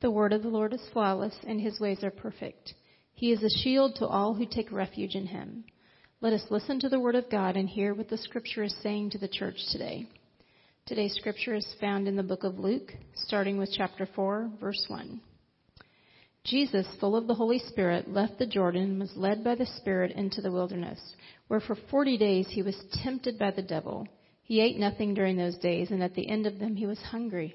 The word of the Lord is flawless, and his ways are perfect. He is a shield to all who take refuge in him. Let us listen to the word of God and hear what the scripture is saying to the church today. Today's scripture is found in the book of Luke, starting with chapter 4, verse 1. Jesus, full of the Holy Spirit, left the Jordan and was led by the Spirit into the wilderness, where for forty days he was tempted by the devil. He ate nothing during those days, and at the end of them he was hungry.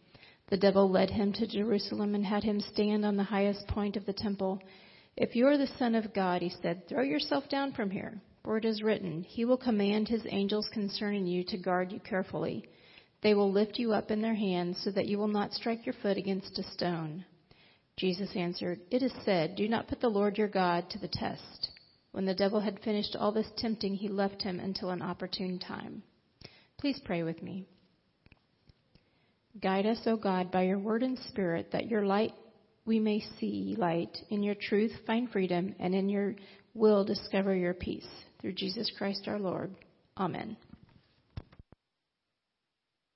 The devil led him to Jerusalem and had him stand on the highest point of the temple. If you are the Son of God, he said, throw yourself down from here. For it is written, He will command His angels concerning you to guard you carefully. They will lift you up in their hands so that you will not strike your foot against a stone. Jesus answered, It is said, Do not put the Lord your God to the test. When the devil had finished all this tempting, he left him until an opportune time. Please pray with me. Guide us, O God, by your word and spirit, that your light we may see light, in your truth find freedom, and in your will discover your peace. Through Jesus Christ our Lord. Amen.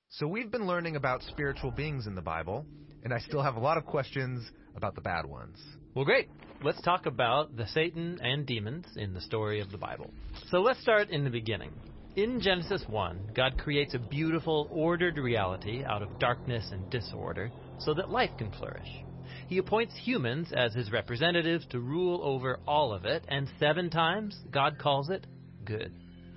So we've been learning about spiritual beings in the Bible, and I still have a lot of questions about the bad ones. Well, great. Let's talk about the Satan and demons in the story of the Bible. So let's start in the beginning. In Genesis 1, God creates a beautiful, ordered reality out of darkness and disorder so that life can flourish. He appoints humans as his representatives to rule over all of it, and seven times God calls it good.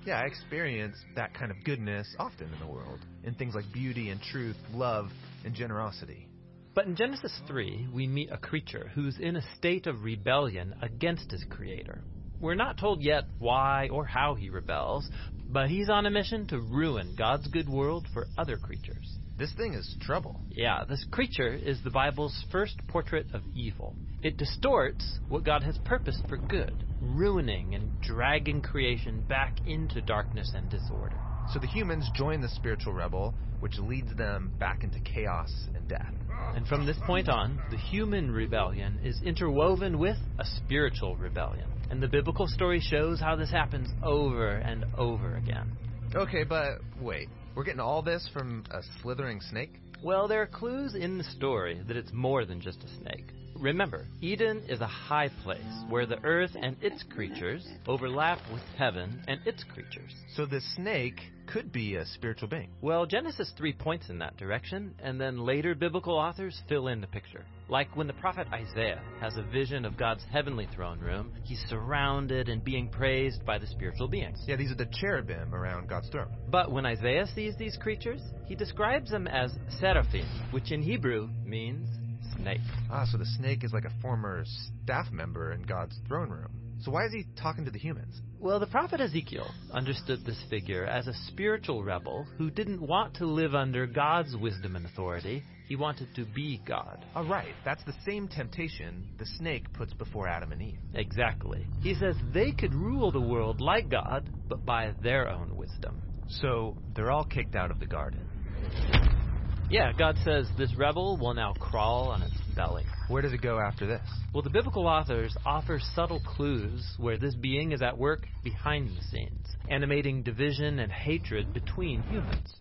Yeah, I experience that kind of goodness often in the world, in things like beauty and truth, love and generosity. But in Genesis 3, we meet a creature who's in a state of rebellion against his creator. We're not told yet why or how he rebels, but he's on a mission to ruin God's good world for other creatures. This thing is trouble. Yeah, this creature is the Bible's first portrait of evil. It distorts what God has purposed for good, ruining and dragging creation back into darkness and disorder. So the humans join the spiritual rebel, which leads them back into chaos and death. And from this point on, the human rebellion is interwoven with a spiritual rebellion. And the biblical story shows how this happens over and over again. Okay, but wait. We're getting all this from a slithering snake? Well, there are clues in the story that it's more than just a snake. Remember, Eden is a high place where the earth and its creatures overlap with heaven and its creatures. So the snake could be a spiritual being. Well, Genesis 3 points in that direction, and then later biblical authors fill in the picture. Like when the prophet Isaiah has a vision of God's heavenly throne room, he's surrounded and being praised by the spiritual beings. Yeah, these are the cherubim around God's throne. But when Isaiah sees these creatures, he describes them as seraphim, which in Hebrew means Ah, so the snake is like a former staff member in God's throne room. So why is he talking to the humans? Well, the prophet Ezekiel understood this figure as a spiritual rebel who didn't want to live under God's wisdom and authority. He wanted to be God. All right, that's the same temptation the snake puts before Adam and Eve. Exactly. He says they could rule the world like God, but by their own wisdom. So they're all kicked out of the garden. Yeah, God says this rebel will now crawl on its belly. Where does it go after this? Well, the biblical authors offer subtle clues where this being is at work behind the scenes, animating division and hatred between humans.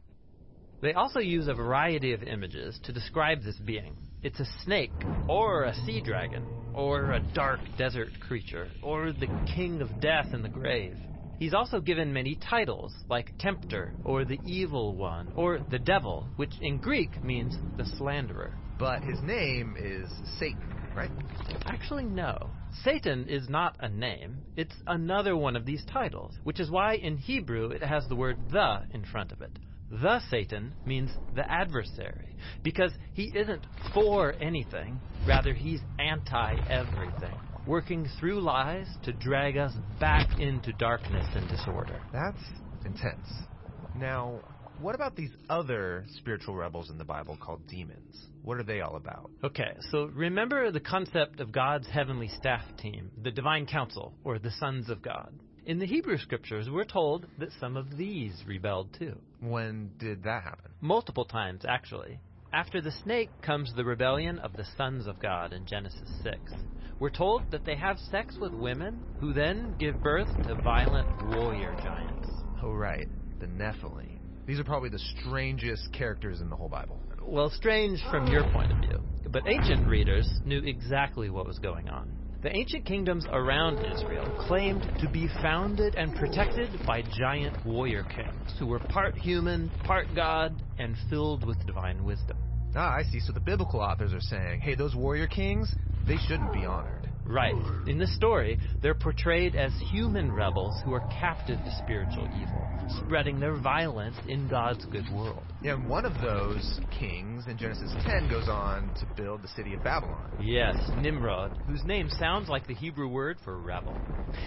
They also use a variety of images to describe this being. It's a snake, or a sea dragon, or a dark desert creature, or the king of death in the grave. He's also given many titles, like Tempter, or the Evil One, or the Devil, which in Greek means the slanderer. But his name is Satan, right? Actually, no. Satan is not a name, it's another one of these titles, which is why in Hebrew it has the word the in front of it. The Satan means the adversary, because he isn't for anything, rather, he's anti everything working through lies to drag us back into darkness and disorder. That's intense. Now, what about these other spiritual rebels in the Bible called demons? What are they all about? Okay, so remember the concept of God's heavenly staff team, the divine council, or the sons of God. In the Hebrew scriptures, we're told that some of these rebelled too. When did that happen? Multiple times, actually. After the snake comes the rebellion of the sons of God in Genesis 6. We're told that they have sex with women who then give birth to violent warrior giants. Oh, right, the Nephilim. These are probably the strangest characters in the whole Bible. Well, strange from your point of view, but ancient readers knew exactly what was going on. The ancient kingdoms around Israel claimed to be founded and protected by giant warrior kings who were part human, part God, and filled with divine wisdom. Ah, I see. So the biblical authors are saying, hey, those warrior kings, they shouldn't be honored. Right. In this story, they're portrayed as human rebels who are captive to spiritual evil, spreading their violence in God's good world. Yeah, and one of those kings in Genesis 10 goes on to build the city of Babylon. Yes, Nimrod, whose name sounds like the Hebrew word for rebel.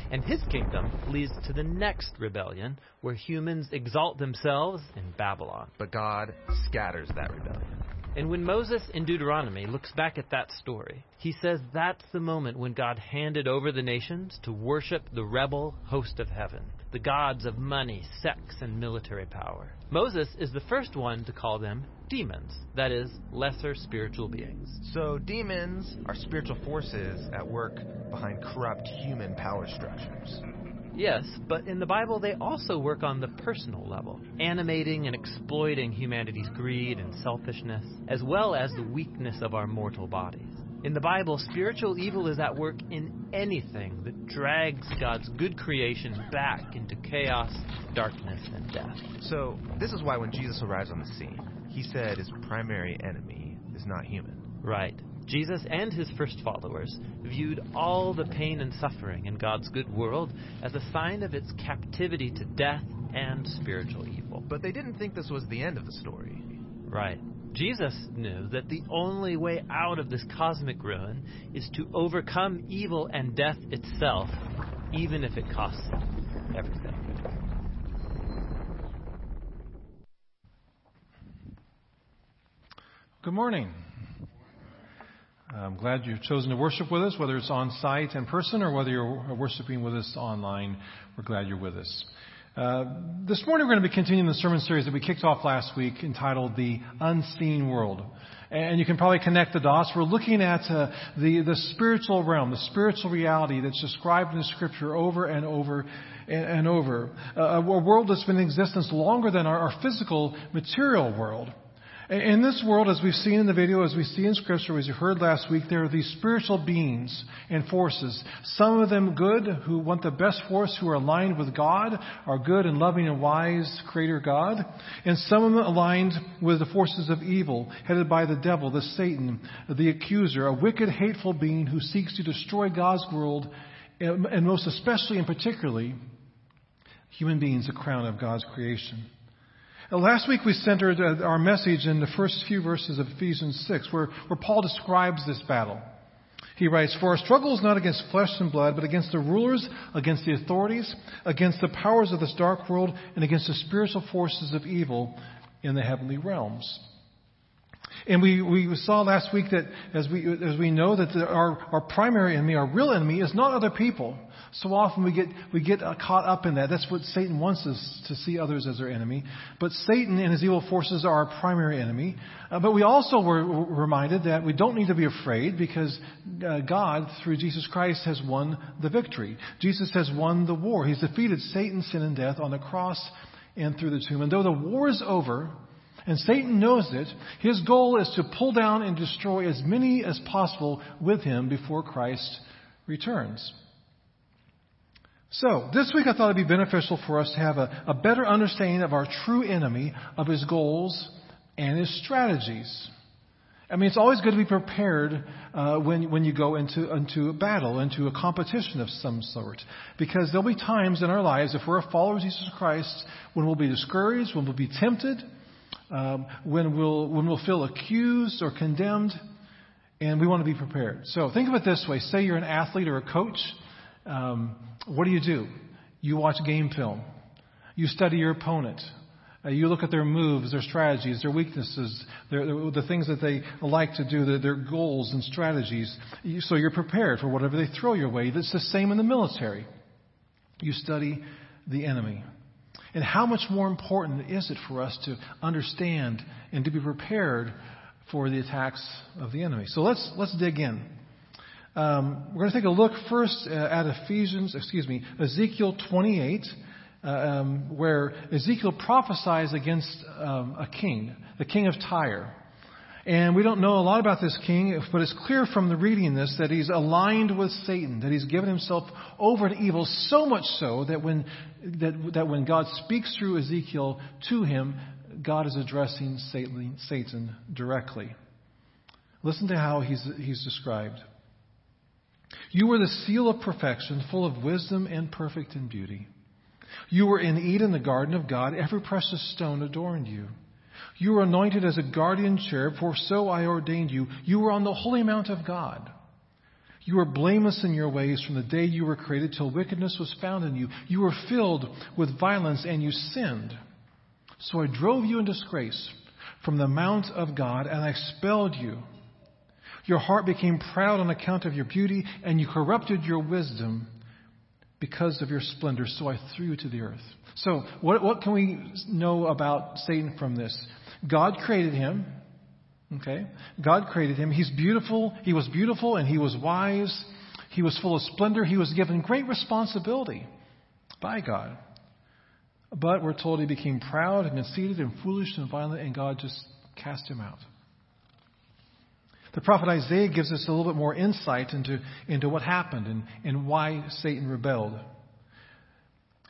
And his kingdom leads to the next rebellion, where humans exalt themselves in Babylon. But God scatters that rebellion. And when Moses in Deuteronomy looks back at that story, he says that's the moment when God handed over the nations to worship the rebel host of heaven, the gods of money, sex, and military power. Moses is the first one to call them demons, that is, lesser spiritual beings. So demons are spiritual forces at work behind corrupt human power structures. Yes, but in the Bible, they also work on the personal level, animating and exploiting humanity's greed and selfishness, as well as the weakness of our mortal bodies. In the Bible, spiritual evil is at work in anything that drags God's good creation back into chaos, darkness, and death. So, this is why when Jesus arrives on the scene, he said his primary enemy is not human. Right. Jesus and his first followers viewed all the pain and suffering in God's good world as a sign of its captivity to death and spiritual evil. But they didn't think this was the end of the story. Right. Jesus knew that the only way out of this cosmic ruin is to overcome evil and death itself, even if it costs him everything. Good morning. I'm glad you've chosen to worship with us, whether it's on site in person or whether you're worshiping with us online. We're glad you're with us. Uh, this morning we're going to be continuing the sermon series that we kicked off last week entitled The Unseen World. And you can probably connect the dots. We're looking at uh, the, the spiritual realm, the spiritual reality that's described in the scripture over and over and, and over. Uh, a world that's been in existence longer than our, our physical material world. In this world, as we've seen in the video, as we see in Scripture, as you heard last week, there are these spiritual beings and forces. Some of them good, who want the best for us, who are aligned with God, are good and loving and wise Creator God. And some of them aligned with the forces of evil, headed by the devil, the Satan, the accuser, a wicked, hateful being who seeks to destroy God's world, and most especially and particularly, human beings, the crown of God's creation. Last week we centered uh, our message in the first few verses of Ephesians 6, where, where Paul describes this battle. He writes, For our struggle is not against flesh and blood, but against the rulers, against the authorities, against the powers of this dark world, and against the spiritual forces of evil in the heavenly realms. And we, we saw last week that as we, as we know that the, our, our primary enemy, our real enemy, is not other people. So often we get, we get uh, caught up in that. That's what Satan wants us to see others as our enemy. But Satan and his evil forces are our primary enemy. Uh, but we also were reminded that we don't need to be afraid because uh, God, through Jesus Christ, has won the victory. Jesus has won the war. He's defeated Satan, sin, and death on the cross and through the tomb. And though the war is over, and Satan knows it. His goal is to pull down and destroy as many as possible with him before Christ returns. So, this week I thought it'd be beneficial for us to have a, a better understanding of our true enemy, of his goals, and his strategies. I mean, it's always good to be prepared uh, when when you go into into a battle, into a competition of some sort, because there'll be times in our lives, if we're a follower of Jesus Christ, when we'll be discouraged, when we'll be tempted, um, when we'll when we'll feel accused or condemned, and we want to be prepared. So think of it this way: Say you're an athlete or a coach. Um, what do you do? You watch game film. You study your opponent. Uh, you look at their moves, their strategies, their weaknesses, their, the things that they like to do, their, their goals and strategies. You, so you're prepared for whatever they throw your way. It's the same in the military. You study the enemy. And how much more important is it for us to understand and to be prepared for the attacks of the enemy? So let's let's dig in. Um, we're going to take a look first uh, at Ephesians, excuse me, Ezekiel 28 uh, um, where Ezekiel prophesies against um, a king, the king of Tyre. And we don't know a lot about this king, but it's clear from the reading this that he's aligned with Satan, that he's given himself over to evil so much so that when, that, that when God speaks through Ezekiel to him, God is addressing Satan, Satan directly. Listen to how he's, he's described. You were the seal of perfection, full of wisdom and perfect in beauty. You were in Eden, the garden of God. Every precious stone adorned you. You were anointed as a guardian cherub, for so I ordained you. You were on the holy mount of God. You were blameless in your ways from the day you were created till wickedness was found in you. You were filled with violence and you sinned. So I drove you in disgrace from the mount of God and I expelled you. Your heart became proud on account of your beauty and you corrupted your wisdom because of your splendor, so I threw you to the earth. So, what, what can we know about Satan from this? God created him. Okay? God created him. He's beautiful. He was beautiful and he was wise. He was full of splendor. He was given great responsibility by God. But we're told he became proud and conceited and foolish and violent, and God just cast him out. The prophet Isaiah gives us a little bit more insight into, into what happened and, and why Satan rebelled.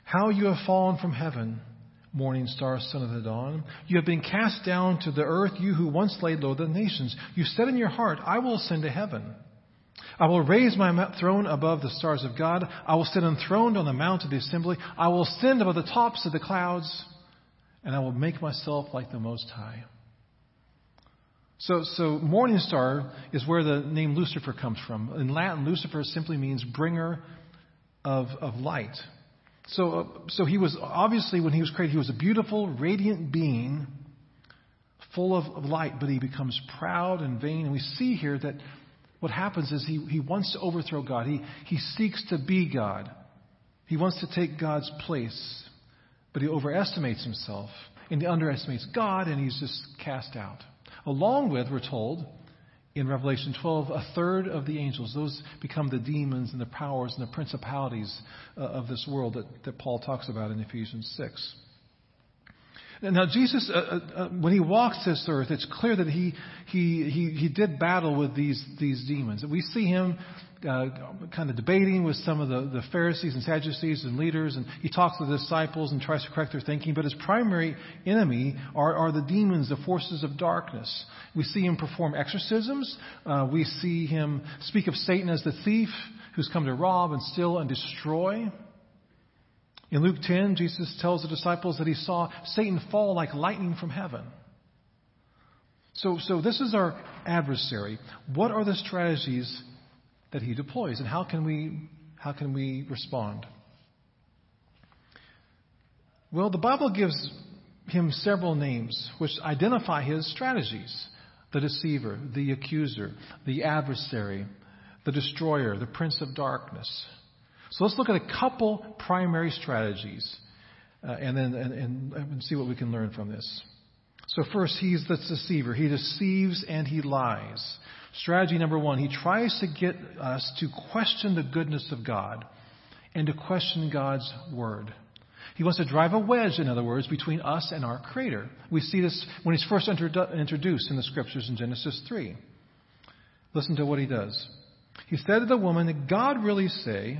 How you have fallen from heaven, morning star, son of the dawn. You have been cast down to the earth, you who once laid low the nations. You said in your heart, I will ascend to heaven. I will raise my throne above the stars of God. I will sit enthroned on the mount of the assembly. I will ascend above the tops of the clouds, and I will make myself like the Most High. So, so morning star is where the name Lucifer comes from. In Latin, Lucifer simply means bringer of, of light. So, uh, so he was obviously, when he was created, he was a beautiful, radiant being, full of, of light, but he becomes proud and vain. And we see here that what happens is he, he wants to overthrow God. He, he seeks to be God. He wants to take God's place, but he overestimates himself and he underestimates God, and he's just cast out. Along with, we're told in Revelation 12, a third of the angels, those become the demons and the powers and the principalities uh, of this world that, that Paul talks about in Ephesians 6. Now, Jesus, uh, uh, uh, when he walks this earth, it's clear that he, he, he, he did battle with these, these demons. We see him uh, kind of debating with some of the, the Pharisees and Sadducees and leaders, and he talks to the disciples and tries to correct their thinking. But his primary enemy are, are the demons, the forces of darkness. We see him perform exorcisms. Uh, we see him speak of Satan as the thief who's come to rob and steal and destroy. In Luke 10, Jesus tells the disciples that he saw Satan fall like lightning from heaven. So, so this is our adversary. What are the strategies that he deploys, and how can we, how can we respond? Well, the Bible gives him several names which identify his strategies the deceiver, the accuser, the adversary, the destroyer, the prince of darkness. So let's look at a couple primary strategies uh, and then and, and, and see what we can learn from this. So, first, he's the deceiver. He deceives and he lies. Strategy number one, he tries to get us to question the goodness of God and to question God's word. He wants to drive a wedge, in other words, between us and our Creator. We see this when he's first introduced in the scriptures in Genesis 3. Listen to what he does. He said to the woman, Did God really say,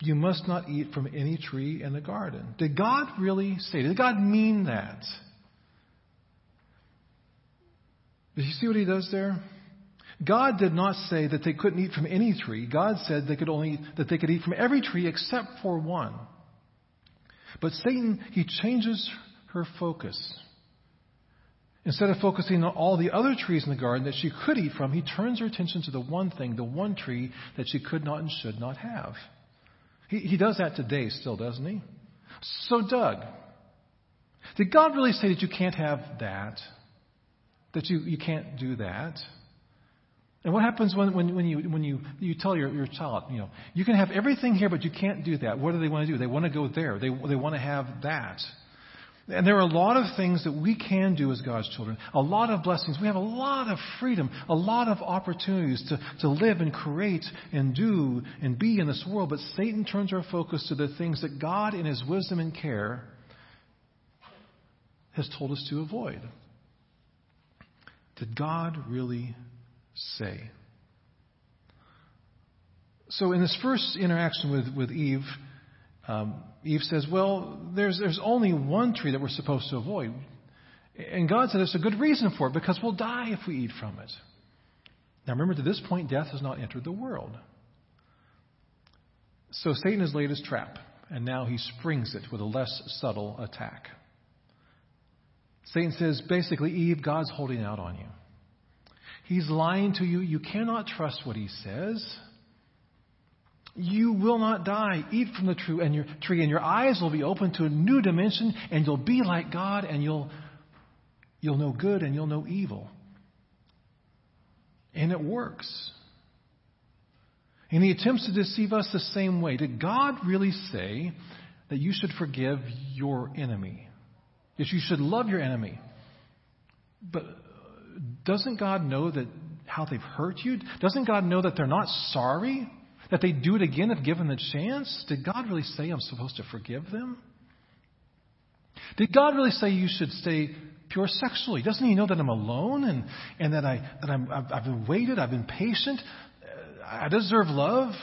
You must not eat from any tree in the garden? Did God really say? Did God mean that? Did you see what he does there? God did not say that they couldn't eat from any tree. God said they could only that they could eat from every tree except for one. But Satan, he changes her focus. Instead of focusing on all the other trees in the garden that she could eat from, he turns her attention to the one thing, the one tree that she could not and should not have. He, he does that today still, doesn't he? So, Doug, Did God really say that you can't have that? That you, you can't do that? And what happens when, when, when, you, when you, you tell your, your child, you know, you can have everything here, but you can't do that? What do they want to do? They want to go there. They, they want to have that. And there are a lot of things that we can do as God's children, a lot of blessings. We have a lot of freedom, a lot of opportunities to, to live and create and do and be in this world. But Satan turns our focus to the things that God, in his wisdom and care, has told us to avoid. Did God really say? So, in this first interaction with, with Eve, um, Eve says, Well, there's, there's only one tree that we're supposed to avoid. And God said there's a good reason for it because we'll die if we eat from it. Now, remember, to this point, death has not entered the world. So Satan has laid his trap, and now he springs it with a less subtle attack. Satan says, basically, Eve, God's holding out on you. He's lying to you. You cannot trust what he says. You will not die. Eat from the tree, and your tree, and your eyes will be open to a new dimension, and you'll be like God, and you'll you'll know good and you'll know evil. And it works. And he attempts to deceive us the same way. Did God really say that you should forgive your enemy? That you should love your enemy? But doesn't God know that how they've hurt you? Doesn't God know that they're not sorry? That they do it again if given the chance? Did God really say I'm supposed to forgive them? Did God really say you should stay pure sexually? Doesn't He know that I'm alone and, and that, I, that I'm, I've, I've been waited, I've been patient, I deserve love?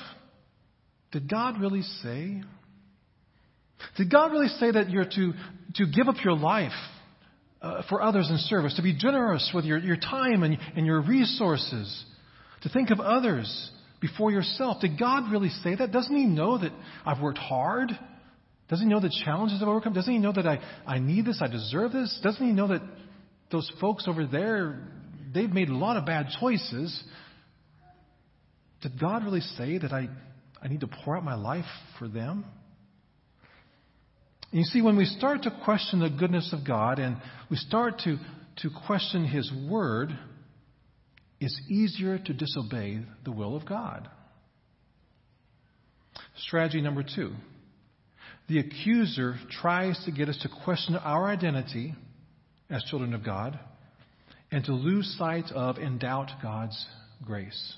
Did God really say? Did God really say that you're to, to give up your life uh, for others in service, to be generous with your, your time and, and your resources, to think of others before yourself. Did God really say that? Doesn't He know that I've worked hard? Doesn't He know the challenges I've overcome? Doesn't He know that I, I need this, I deserve this? Doesn't He know that those folks over there, they've made a lot of bad choices? Did God really say that I, I need to pour out my life for them? You see, when we start to question the goodness of God and we start to, to question His Word, it's easier to disobey the will of God. Strategy number two the accuser tries to get us to question our identity as children of God and to lose sight of and doubt God's grace.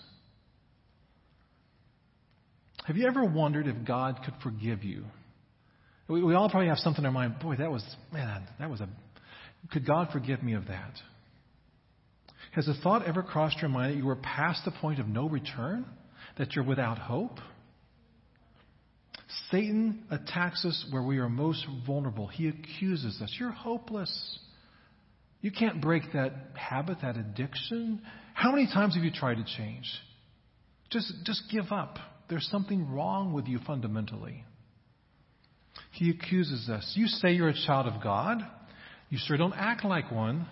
Have you ever wondered if God could forgive you we, we all probably have something in our mind. Boy, that was, man, that was a, could God forgive me of that? Has the thought ever crossed your mind that you were past the point of no return? That you're without hope? Satan attacks us where we are most vulnerable. He accuses us. You're hopeless. You can't break that habit, that addiction. How many times have you tried to change? Just, just give up. There's something wrong with you fundamentally. He accuses us. You say you're a child of God. You sure don't act like one.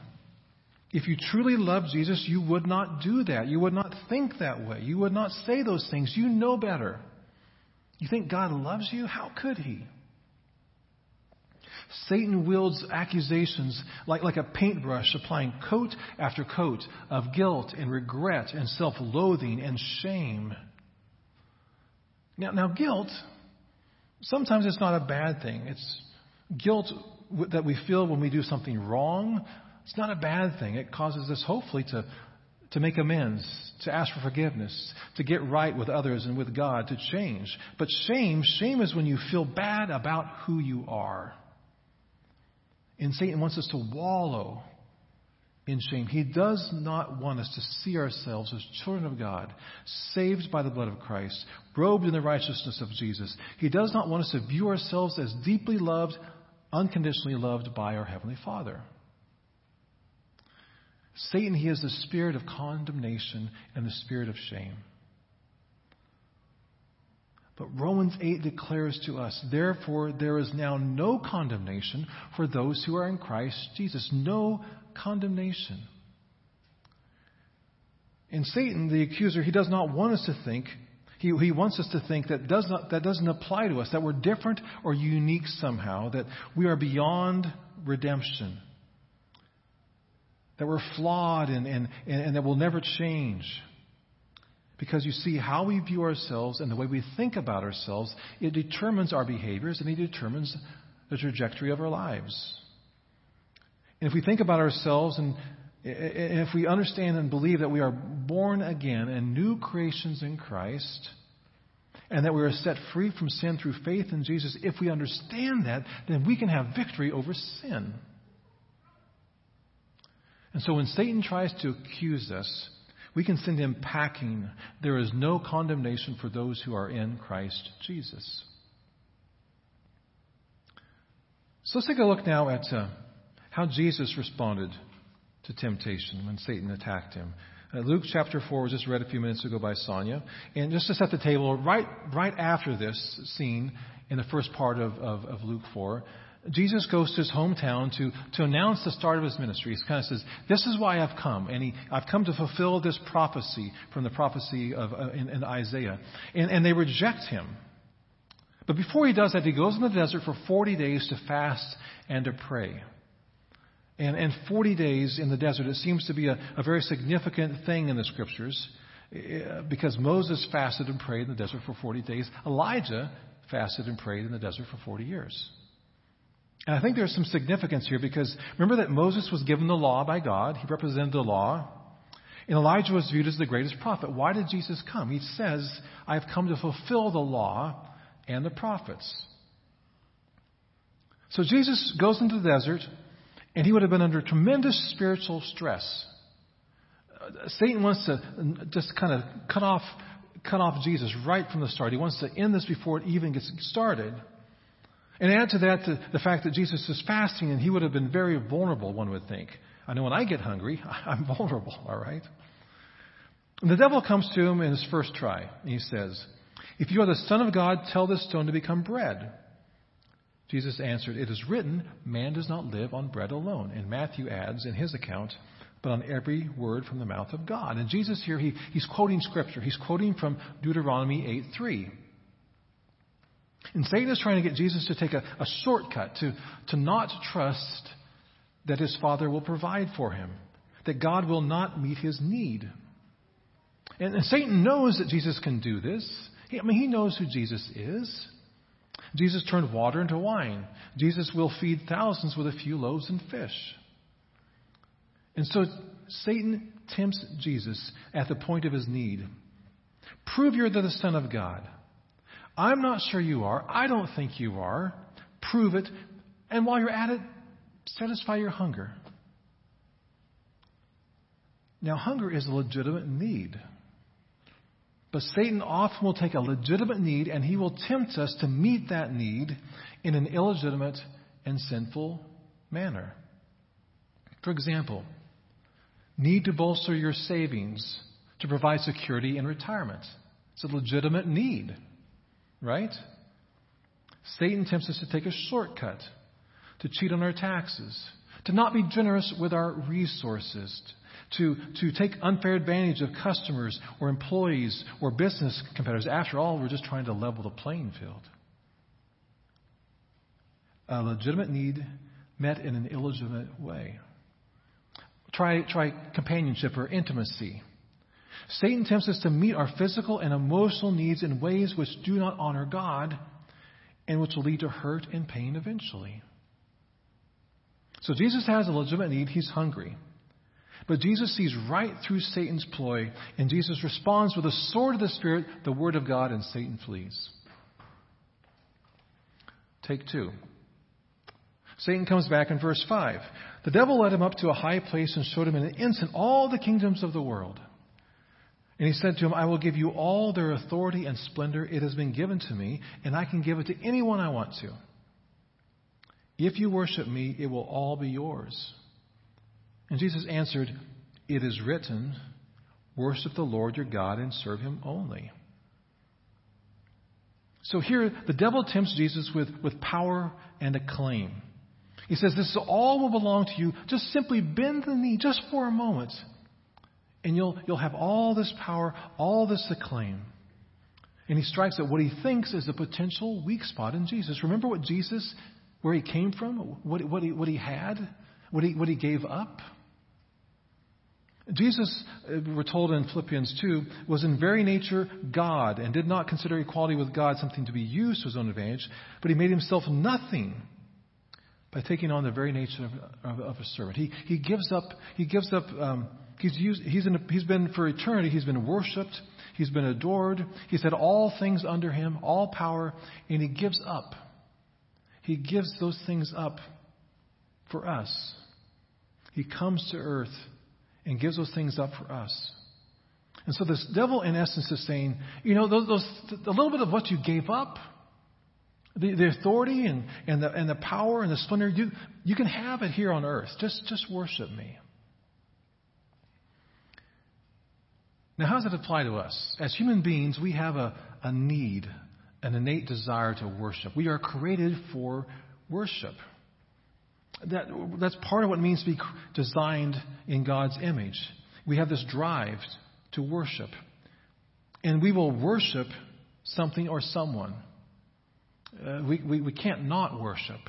If you truly love Jesus, you would not do that. You would not think that way. You would not say those things. You know better. You think God loves you? How could He? Satan wields accusations like, like a paintbrush, applying coat after coat of guilt and regret and self loathing and shame. Now, now, guilt sometimes it's not a bad thing. It's guilt that we feel when we do something wrong. It's not a bad thing. It causes us, hopefully, to, to make amends, to ask for forgiveness, to get right with others and with God, to change. But shame, shame is when you feel bad about who you are. And Satan wants us to wallow in shame. He does not want us to see ourselves as children of God, saved by the blood of Christ, robed in the righteousness of Jesus. He does not want us to view ourselves as deeply loved, unconditionally loved by our Heavenly Father. Satan, he is the spirit of condemnation and the spirit of shame. But Romans 8 declares to us, therefore, there is now no condemnation for those who are in Christ Jesus. No condemnation. And Satan, the accuser, he does not want us to think, he, he wants us to think that, does not, that doesn't apply to us, that we're different or unique somehow, that we are beyond redemption. That we're flawed and, and, and that will never change. Because you see, how we view ourselves and the way we think about ourselves, it determines our behaviors and it determines the trajectory of our lives. And if we think about ourselves and if we understand and believe that we are born again and new creations in Christ, and that we are set free from sin through faith in Jesus, if we understand that, then we can have victory over sin. And so when Satan tries to accuse us, we can send him packing. There is no condemnation for those who are in Christ Jesus. So let's take a look now at uh, how Jesus responded to temptation when Satan attacked him. Uh, Luke chapter 4 was just read a few minutes ago by Sonia. And just to set the table, right, right after this scene in the first part of, of, of Luke 4, Jesus goes to his hometown to, to announce the start of his ministry. He kind of says, This is why I've come. And he, I've come to fulfill this prophecy from the prophecy of, uh, in, in, Isaiah. And, and they reject him. But before he does that, he goes in the desert for 40 days to fast and to pray. And, and 40 days in the desert, it seems to be a, a very significant thing in the scriptures eh, because Moses fasted and prayed in the desert for 40 days. Elijah fasted and prayed in the desert for 40 years. And I think there's some significance here because remember that Moses was given the law by God, he represented the law. And Elijah was viewed as the greatest prophet. Why did Jesus come? He says, I've come to fulfill the law and the prophets. So Jesus goes into the desert and he would have been under tremendous spiritual stress. Uh, Satan wants to just kind of cut off, cut off Jesus right from the start. He wants to end this before it even gets started. And add to that to the fact that Jesus is fasting, and he would have been very vulnerable, one would think. I know when I get hungry, I'm vulnerable, all right? And the devil comes to him in his first try. And he says, If you are the Son of God, tell this stone to become bread. Jesus answered, It is written, man does not live on bread alone. And Matthew adds in his account, but on every word from the mouth of God. And Jesus here, he, he's quoting Scripture. He's quoting from Deuteronomy 8 3. And Satan is trying to get Jesus to take a, a shortcut, to, to not trust that his Father will provide for him, that God will not meet his need. And, and Satan knows that Jesus can do this. He, I mean, he knows who Jesus is. Jesus turned water into wine. Jesus will feed thousands with a few loaves and fish. And so Satan tempts Jesus at the point of his need. Prove you're the Son of God. I'm not sure you are. I don't think you are. Prove it. And while you're at it, satisfy your hunger. Now, hunger is a legitimate need. But Satan often will take a legitimate need and he will tempt us to meet that need in an illegitimate and sinful manner. For example, need to bolster your savings to provide security in retirement. It's a legitimate need, right? Satan tempts us to take a shortcut, to cheat on our taxes, to not be generous with our resources, to, to take unfair advantage of customers or employees or business competitors. After all, we're just trying to level the playing field. A legitimate need met in an illegitimate way. Try, try companionship or intimacy. Satan tempts us to meet our physical and emotional needs in ways which do not honor God and which will lead to hurt and pain eventually. So Jesus has a legitimate need. He's hungry. But Jesus sees right through Satan's ploy, and Jesus responds with the sword of the Spirit, the Word of God, and Satan flees. Take two. Satan comes back in verse 5. The devil led him up to a high place and showed him in an instant all the kingdoms of the world. And he said to him, I will give you all their authority and splendor. It has been given to me, and I can give it to anyone I want to. If you worship me, it will all be yours. And Jesus answered, It is written, Worship the Lord your God and serve him only. So here, the devil tempts Jesus with, with power and acclaim. He says, This all will belong to you. Just simply bend the knee just for a moment, and you'll, you'll have all this power, all this acclaim. And he strikes at what he thinks is a potential weak spot in Jesus. Remember what Jesus where he came from, what, what, he, what he had, what he, what he gave up. Jesus, uh, we're told in Philippians 2, was in very nature God and did not consider equality with God something to be used to his own advantage, but he made himself nothing by taking on the very nature of, of, of a servant. He, he gives up, he gives up, um, he's, used, he's, in he's been for eternity, he's been worshipped, he's been adored, he's had all things under him, all power, and he gives up. He gives those things up for us. He comes to earth and gives those things up for us. And so this devil, in essence, is saying, you know, those, those a little bit of what you gave up, the, the authority and, and, the, and the power and the splendor, you, you can have it here on earth. Just, just worship me. Now, how does that apply to us? As human beings, we have a, a need, an innate desire to worship. We are created for worship. That, that's part of what it means to be designed in God's image. We have this drive to worship. And we will worship something or someone. Uh, we, we, we can't not worship.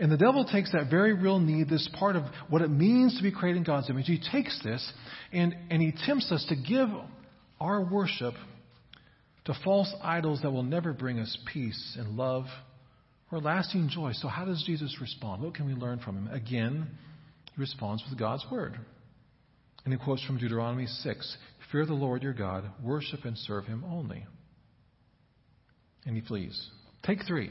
And the devil takes that very real need, this part of what it means to be created in God's image. He takes this and, and he tempts us to give our worship to false idols that will never bring us peace and love or lasting joy. So, how does Jesus respond? What can we learn from him? Again, he responds with God's word. And he quotes from Deuteronomy 6 Fear the Lord your God, worship and serve him only. And he flees. Take three.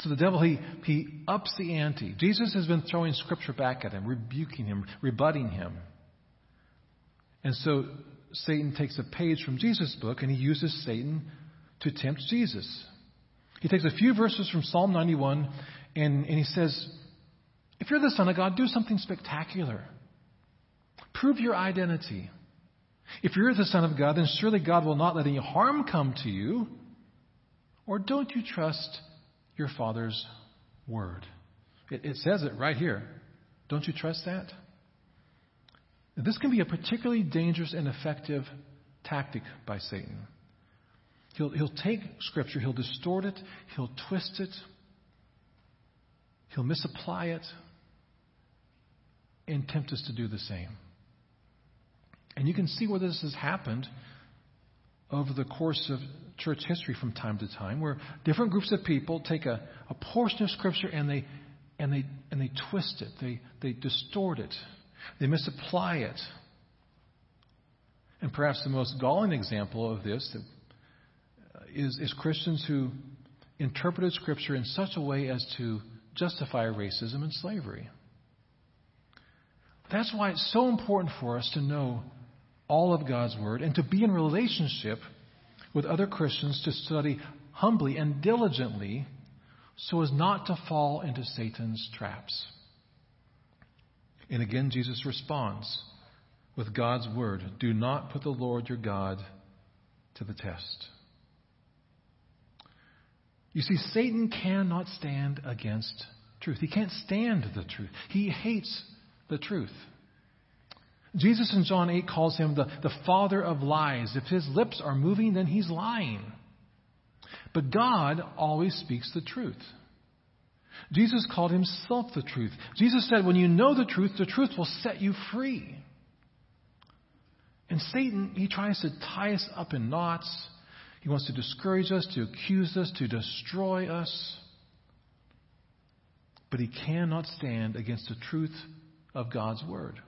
So the devil, he, he ups the ante. Jesus has been throwing scripture back at him, rebuking him, rebutting him. And so Satan takes a page from Jesus' book and he uses Satan to tempt Jesus. He takes a few verses from Psalm 91 and, and he says, If you're the Son of God, do something spectacular. Prove your identity. If you're the Son of God, then surely God will not let any harm come to you. Or don't you trust your Father's word? It, it says it right here. Don't you trust that? This can be a particularly dangerous and effective tactic by Satan. He'll, he'll take Scripture, he'll distort it, he'll twist it, he'll misapply it, and tempt us to do the same. And you can see where this has happened over the course of church history from time to time, where different groups of people take a, a portion of Scripture and they, and, they, and they twist it, they, they distort it, they misapply it. And perhaps the most galling example of this that uh, is, is Christians who interpreted Scripture in such a way as to justify racism and slavery. That's why it's so important for us to know all of God's Word and to be in relationship with other Christians to study humbly and diligently so as not to fall into Satan's traps. And again, Jesus responds with God's Word Do not put the Lord your God to the test. You see, Satan cannot stand against truth. He can't stand the truth. He hates the truth. Jesus in John 8 calls him the, the father of lies. If his lips are moving, then he's lying. But God always speaks the truth. Jesus called himself the truth. Jesus said, When you know the truth, the truth will set you free. And Satan, he tries to tie us up in knots he wants to discourage us, to accuse us, to destroy us. But he cannot stand against the truth of God's word.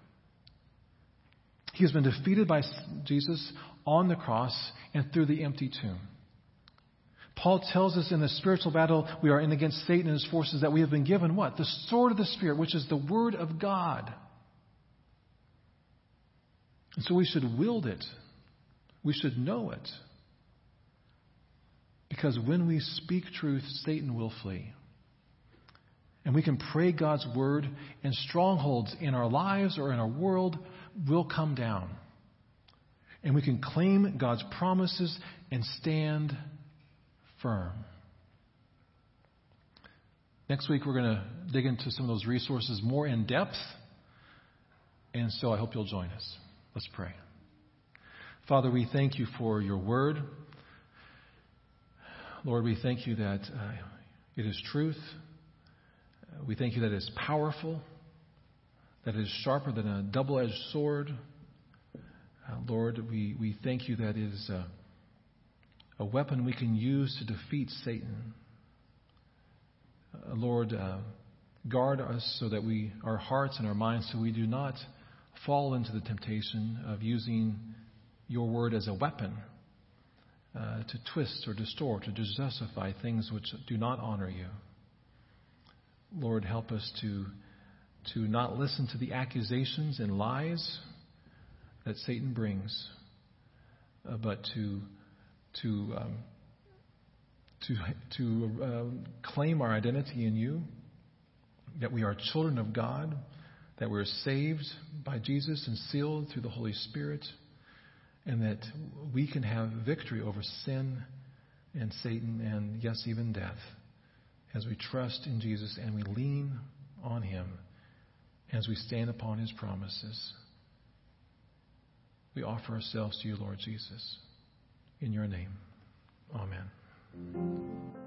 He has been defeated by Jesus on the cross and through the empty tomb. Paul tells us in the spiritual battle we are in against Satan and his forces that we have been given what? The sword of the Spirit, which is the Word of God. And so we should wield it. We should know it. Because when we speak truth, Satan will flee. And we can pray God's word, and strongholds in our lives or in our world will come down. And we can claim God's promises and stand firm. Next week, we're going to dig into some of those resources more in depth. And so I hope you'll join us. Let's pray. Father, we thank you for your word. Lord, we thank you that uh, it is truth. We thank you that it is powerful, that is sharper than a double edged sword. Uh, Lord, we, we thank you that is a, a weapon we can use to defeat Satan. Uh, Lord, uh, guard us so that we, our hearts and our minds, so we do not fall into the temptation of using your word as a weapon uh, to twist or distort or justify things which do not honor you. Lord, help us to, to not listen to the accusations and lies that Satan brings, uh, but to, to, um, to, to uh, claim our identity in you, that we are children of God, that we're saved by Jesus and sealed through the Holy Spirit, and that we can have victory over sin and Satan and, yes, even death as we trust in Jesus and we lean on Him as we stand upon His promises. We offer ourselves to you, Lord Jesus. In your name, amen.